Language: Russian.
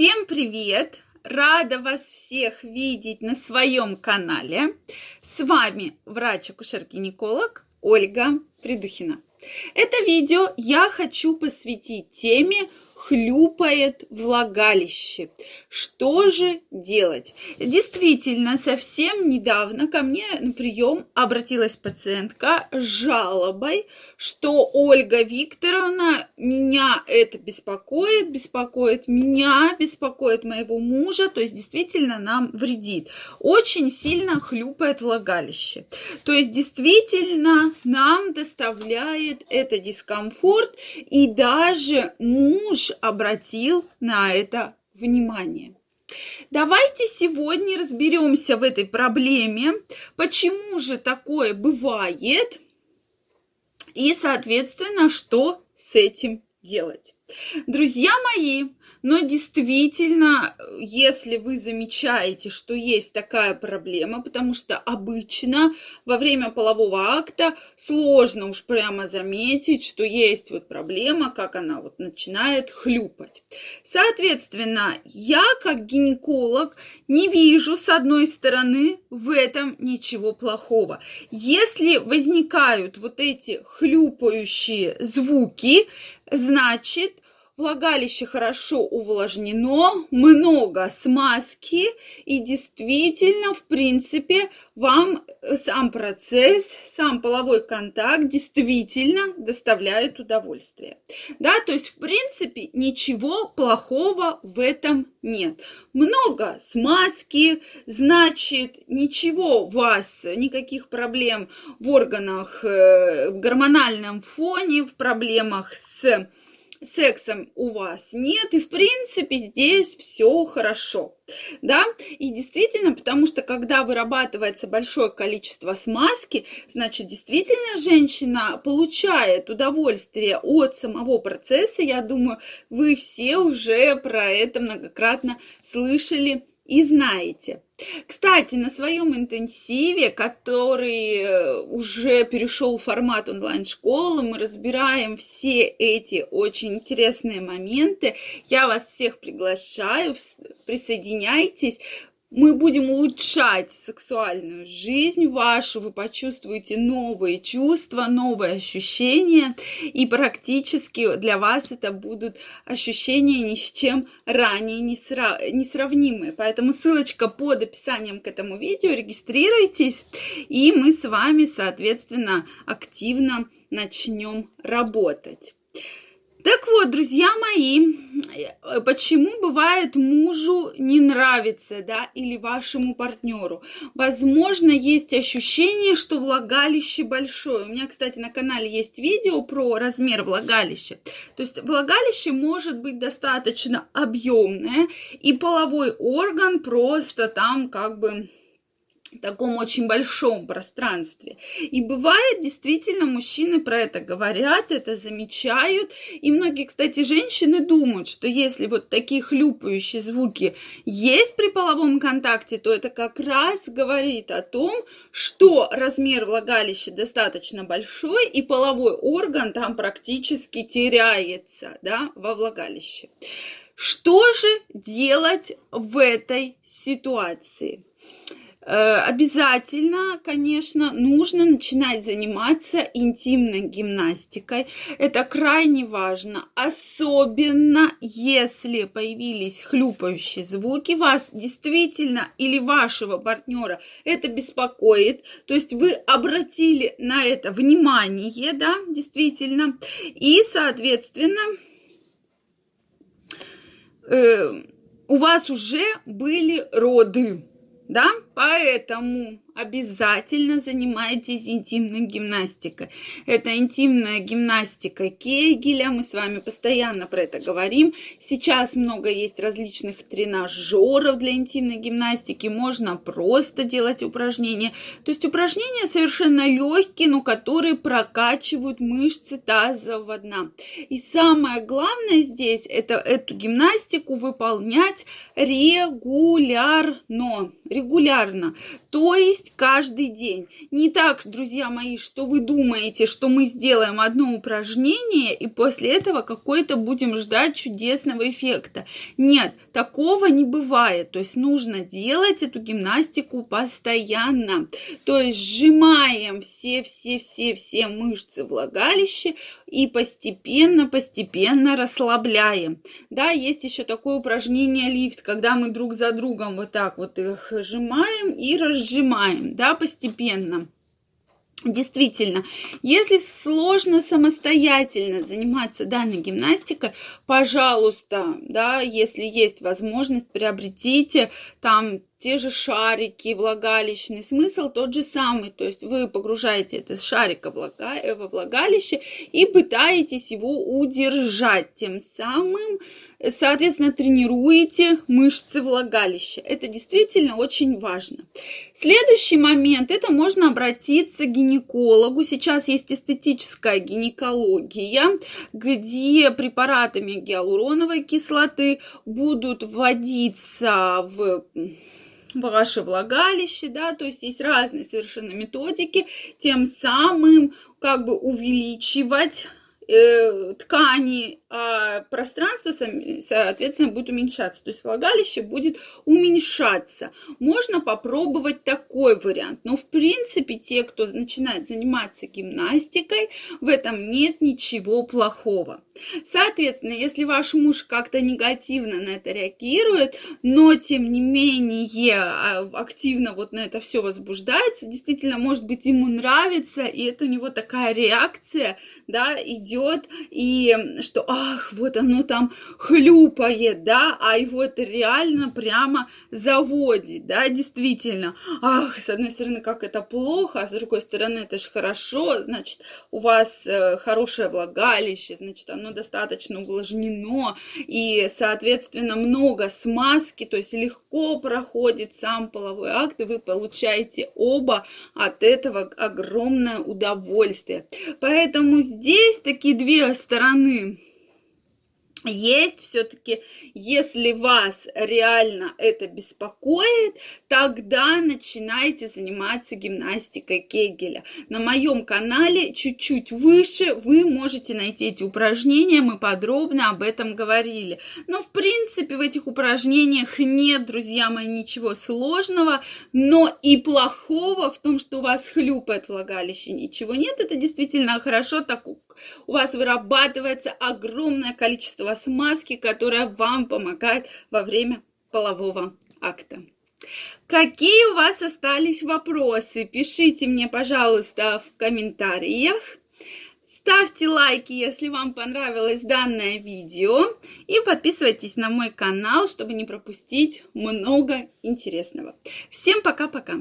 Всем привет! Рада вас всех видеть на своем канале. С вами врач-акушер-гинеколог Ольга Придухина. Это видео я хочу посвятить теме хлюпает влагалище. Что же делать? Действительно, совсем недавно ко мне на прием обратилась пациентка с жалобой, что Ольга Викторовна, меня это беспокоит, беспокоит меня, беспокоит моего мужа, то есть действительно нам вредит. Очень сильно хлюпает влагалище. То есть действительно нам доставляет это дискомфорт, и даже муж обратил на это внимание. Давайте сегодня разберемся в этой проблеме, почему же такое бывает и, соответственно, что с этим делать. Друзья мои, но действительно, если вы замечаете, что есть такая проблема, потому что обычно во время полового акта сложно уж прямо заметить, что есть вот проблема, как она вот начинает хлюпать. Соответственно, я как гинеколог не вижу с одной стороны в этом ничего плохого. Если возникают вот эти хлюпающие звуки, значит Влагалище хорошо увлажнено, много смазки и действительно, в принципе, вам сам процесс, сам половой контакт действительно доставляет удовольствие. Да, то есть, в принципе, ничего плохого в этом нет. Много смазки, значит, ничего у вас, никаких проблем в органах, э, в гормональном фоне, в проблемах с сексом у вас? Нет, и в принципе здесь все хорошо, да, и действительно, потому что когда вырабатывается большое количество смазки, значит, действительно женщина получает удовольствие от самого процесса, я думаю, вы все уже про это многократно слышали и знаете. Кстати, на своем интенсиве, который э, уже перешел в формат онлайн-школы, мы разбираем все эти очень интересные моменты. Я вас всех приглашаю, присоединяйтесь мы будем улучшать сексуальную жизнь вашу, вы почувствуете новые чувства, новые ощущения, и практически для вас это будут ощущения ни с чем ранее не, не сравнимые. Поэтому ссылочка под описанием к этому видео, регистрируйтесь, и мы с вами, соответственно, активно начнем работать. Так вот, друзья мои, почему бывает мужу не нравится, да, или вашему партнеру? Возможно, есть ощущение, что влагалище большое. У меня, кстати, на канале есть видео про размер влагалища. То есть влагалище может быть достаточно объемное, и половой орган просто там как бы таком очень большом пространстве. И бывает, действительно, мужчины про это говорят, это замечают. И многие, кстати, женщины думают, что если вот такие хлюпающие звуки есть при половом контакте, то это как раз говорит о том, что размер влагалища достаточно большой, и половой орган там практически теряется да, во влагалище. Что же делать в этой ситуации? Э, обязательно, конечно, нужно начинать заниматься интимной гимнастикой. Это крайне важно, особенно если появились хлюпающие звуки, вас действительно или вашего партнера это беспокоит, то есть вы обратили на это внимание, да, действительно, и, соответственно, э, у вас уже были роды, да, поэтому обязательно занимайтесь интимной гимнастикой. Это интимная гимнастика Кегеля, мы с вами постоянно про это говорим. Сейчас много есть различных тренажеров для интимной гимнастики, можно просто делать упражнения. То есть упражнения совершенно легкие, но которые прокачивают мышцы тазового дна. И самое главное здесь, это эту гимнастику выполнять регулярно. Регулярно регулярно, то есть каждый день. Не так, друзья мои, что вы думаете, что мы сделаем одно упражнение и после этого какой-то будем ждать чудесного эффекта. Нет, такого не бывает. То есть нужно делать эту гимнастику постоянно. То есть сжимаем все-все-все-все мышцы влагалища и постепенно-постепенно расслабляем. Да, есть еще такое упражнение лифт, когда мы друг за другом вот так вот их сжимаем и разжимаем, да, постепенно. Действительно, если сложно самостоятельно заниматься данной гимнастикой, пожалуйста, да, если есть возможность, приобретите там те же шарики влагалищный. Смысл тот же самый, то есть вы погружаете это с шарика во влагалище и пытаетесь его удержать, тем самым соответственно, тренируете мышцы влагалища. Это действительно очень важно. Следующий момент, это можно обратиться к гинекологу. Сейчас есть эстетическая гинекология, где препаратами гиалуроновой кислоты будут вводиться в ваше влагалище, да, то есть есть разные совершенно методики, тем самым как бы увеличивать э, ткани а пространство, соответственно, будет уменьшаться. То есть влагалище будет уменьшаться. Можно попробовать такой вариант. Но, в принципе, те, кто начинает заниматься гимнастикой, в этом нет ничего плохого. Соответственно, если ваш муж как-то негативно на это реагирует, но, тем не менее, а, активно вот на это все возбуждается, действительно, может быть, ему нравится, и это у него такая реакция, да, идет, и что, ах, вот оно там хлюпает, да, а его это реально прямо заводит, да, действительно. Ах, с одной стороны, как это плохо, а с другой стороны, это же хорошо, значит, у вас э, хорошее влагалище, значит, оно достаточно увлажнено, и, соответственно, много смазки, то есть легко проходит сам половой акт, и вы получаете оба от этого огромное удовольствие. Поэтому здесь такие две стороны есть все-таки, если вас реально это беспокоит, тогда начинайте заниматься гимнастикой Кегеля. На моем канале чуть-чуть выше вы можете найти эти упражнения, мы подробно об этом говорили. Но в принципе в этих упражнениях нет, друзья мои, ничего сложного, но и плохого в том, что у вас хлюпает влагалище, ничего нет. Это действительно хорошо, так у вас вырабатывается огромное количество смазки, которая вам помогает во время полового акта. Какие у вас остались вопросы? Пишите мне, пожалуйста, в комментариях. Ставьте лайки, если вам понравилось данное видео. И подписывайтесь на мой канал, чтобы не пропустить много интересного. Всем пока-пока!